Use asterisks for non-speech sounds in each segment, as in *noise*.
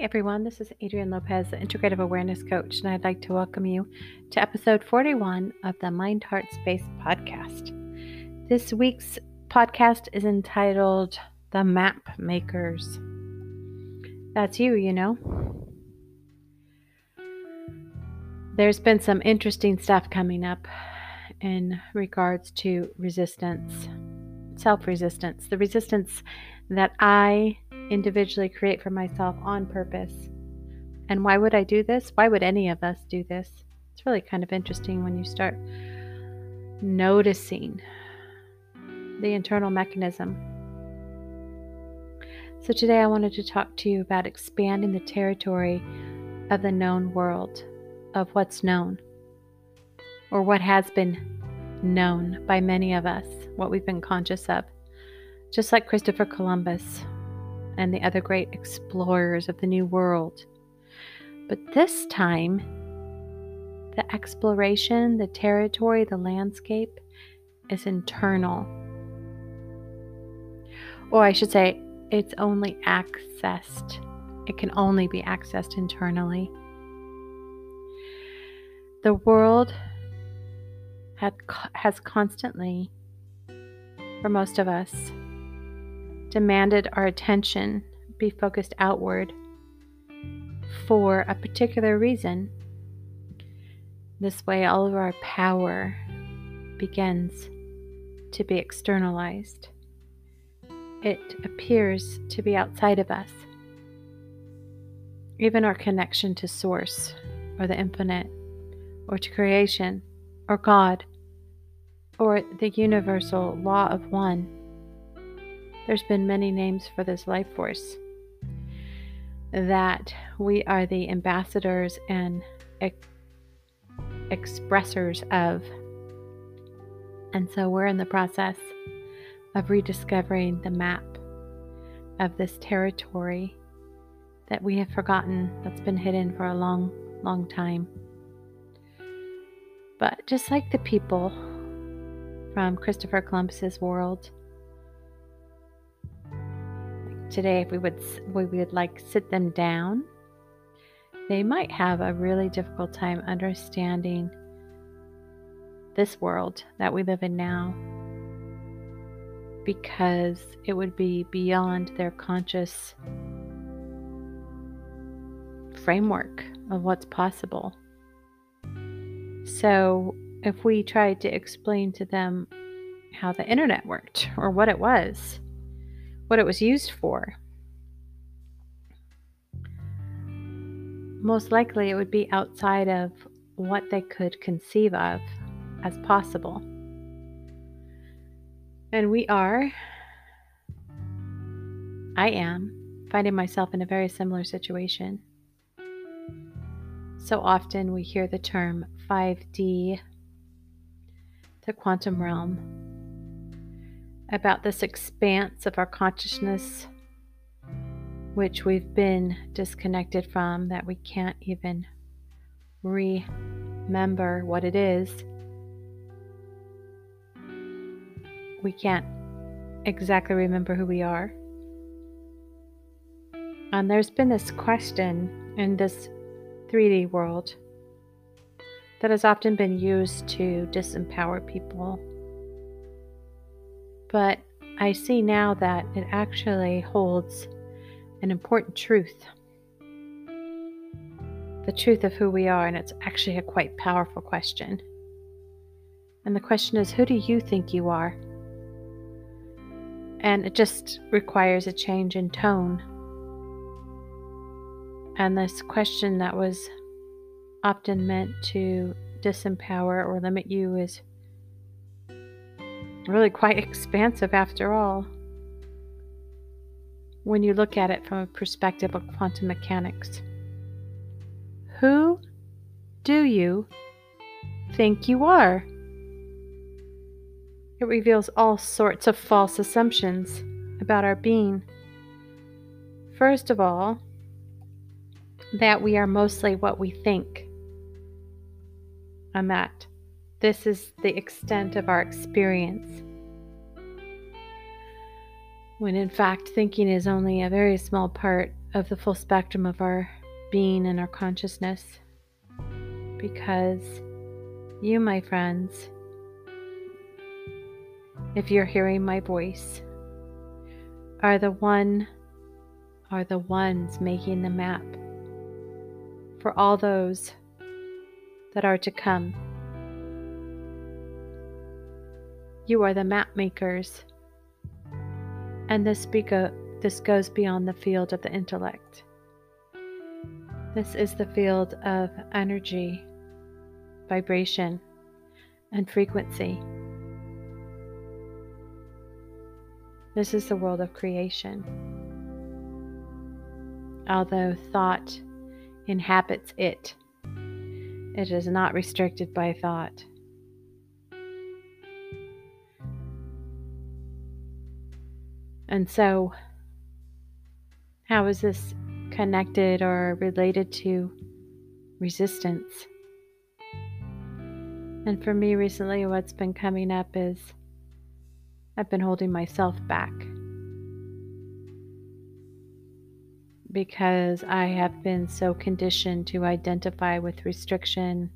everyone. This is Adrienne Lopez, Integrative Awareness Coach, and I'd like to welcome you to episode 41 of the Mind Heart Space podcast. This week's podcast is entitled The Map Makers. That's you, you know. There's been some interesting stuff coming up in regards to resistance, self resistance, the resistance that I individually create for myself on purpose. And why would I do this? Why would any of us do this? It's really kind of interesting when you start noticing the internal mechanism. So, today I wanted to talk to you about expanding the territory of the known world, of what's known, or what has been known by many of us, what we've been conscious of. Just like Christopher Columbus, and the other great explorers of the New World. But this time, the exploration, the territory, the landscape is internal. Or I should say, it's only accessed. It can only be accessed internally. The world had, has constantly, for most of us, demanded our attention be focused outward for a particular reason. This way, all of our power begins to be externalized. It appears to be outside of us. Even our connection to Source, or the infinite, or to creation, or God, or the universal law of one there's been many names for this life force. That we are the ambassadors and ex- expressors of. And so we're in the process of rediscovering the map of this territory that we have forgotten, that's been hidden for a long, long time. But just like the people from Christopher Columbus's world, today if we would we would like sit them down they might have a really difficult time understanding this world that we live in now because it would be beyond their conscious framework of what's possible. So, if we tried to explain to them how the internet worked or what it was, what it was used for. Most likely, it would be outside of what they could conceive of as possible. And we are, I am, finding myself in a very similar situation. So often we hear the term 5D, the quantum realm, about this expanse of our consciousness, which we've been disconnected from, that we can't even remember what it is. We can't exactly remember who we are. And there's been this question in this 3D world that has often been used to disempower people but I see now that it actually holds an important truth the truth of who we are, and it's actually a quite powerful question. And the question is who do you think you are? And it just requires a change in tone. And this question that was often meant to disempower or limit you is really quite expansive after all. When you look at it from a perspective of quantum mechanics, who do you think you are? It reveals all sorts of false assumptions about our being. First of all, that we are mostly what we think, and that this is the extent of our experience. When in fact, thinking is only a very small part of the full spectrum of our being and our consciousness. Because you, my friends, if you're hearing my voice, are the one are the ones making the map for all those that are to come. You are the map makers. And this, beco- uh, this goes beyond the field of the intellect. This is the field of energy, vibration, and frequency. This is the world of creation. Although thought inhabits it, it is not restricted by thought. And so, how is this connected or related to resistance? And for me recently, what's been coming up is I've been holding myself back because I have been so conditioned to identify with restriction,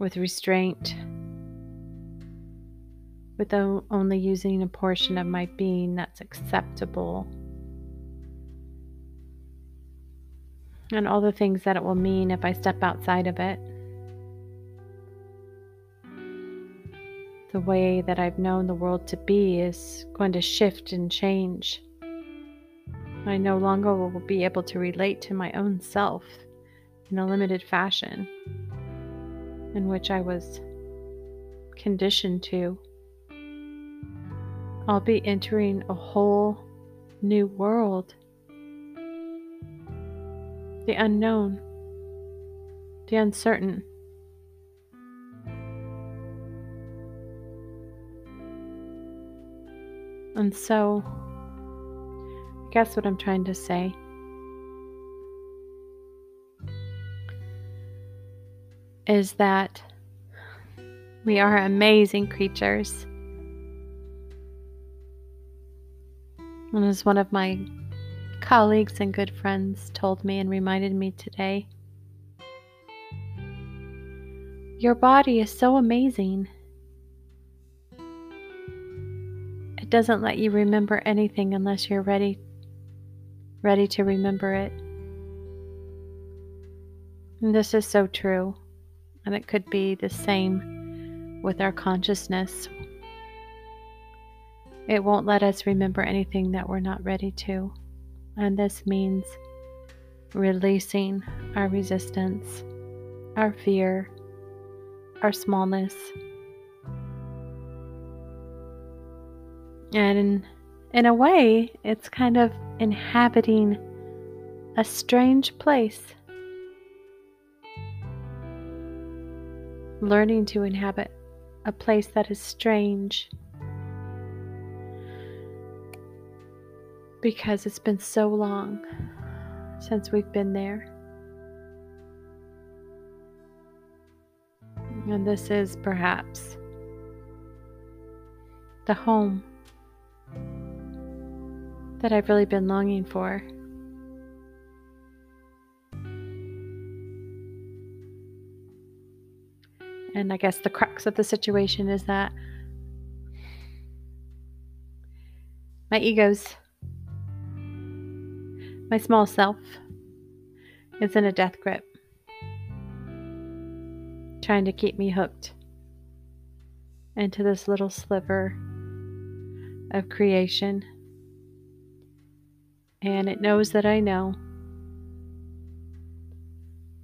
with restraint, with only using a portion of my being that's acceptable, and all the things that it will mean if I step outside of it. The way that I've known the world to be is going to shift and change. I no longer will be able to relate to my own self in a limited fashion in which I was conditioned to. I'll be entering a whole new world. The unknown, the uncertain. And so, I Guess what I'm trying to say? Is that we are amazing creatures. And as one of my colleagues and good friends told me and reminded me today, your body is so amazing. It doesn't let you remember anything unless you're ready ready to remember it. And this is so true, and it could be the same with our consciousness. It won't let us remember anything that we're not ready to, and this means releasing our resistance, our fear, our smallness. And in, a way, it's kind of inhabiting a strange place. Learning to inhabit a place that is strange because it's been so long since we've been there. And this is perhaps the home that I've really been longing for. And I guess the crux of the situation is that my egos, my small self, is in a death grip, trying to keep me hooked into this little sliver of creation and it knows that I know.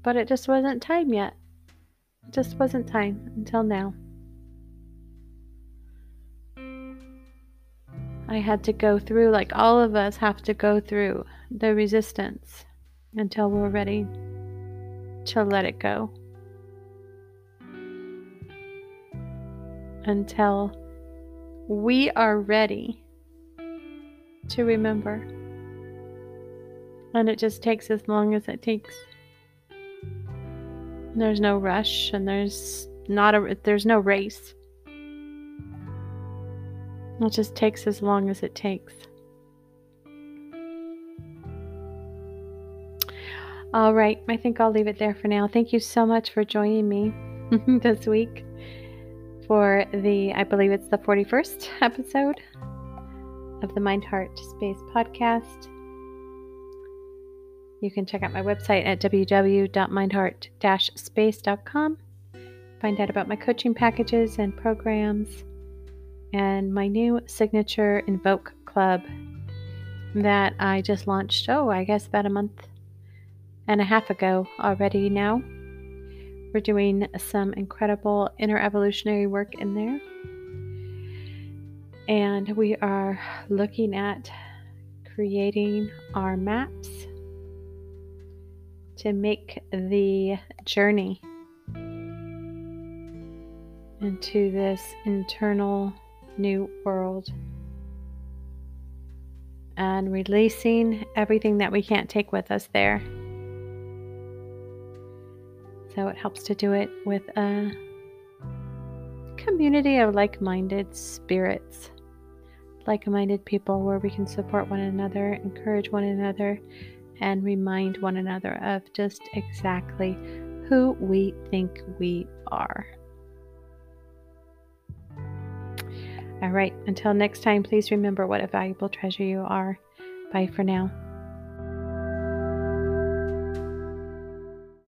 But it just wasn't time yet. It just wasn't time until now. I had to go through, like all of us have to go through, the resistance until we're ready to let it go. Until we are ready to remember. And it just takes as long as it takes. There's no rush and there's not a there's no race. It just takes as long as it takes. All right, I think I'll leave it there for now. Thank you so much for joining me *laughs* this week for the, I believe it's the 41st *laughs* episode of the Mind Heart Space podcast. You can check out my website at www.mindheart space.com. Find out about my coaching packages and programs and my new signature Invoke Club that I just launched, oh, I guess about a month and a half ago already now. We're doing some incredible inner evolutionary work in there. And we are looking at creating our maps to make the journey into this internal new world and releasing everything that we can't take with us there. So it helps to do it with a community of like minded spirits, like minded people where we can support one another, encourage one another, and remind one another of just exactly who we think we are. All right, until next time, please remember what a valuable treasure you are. Bye for now.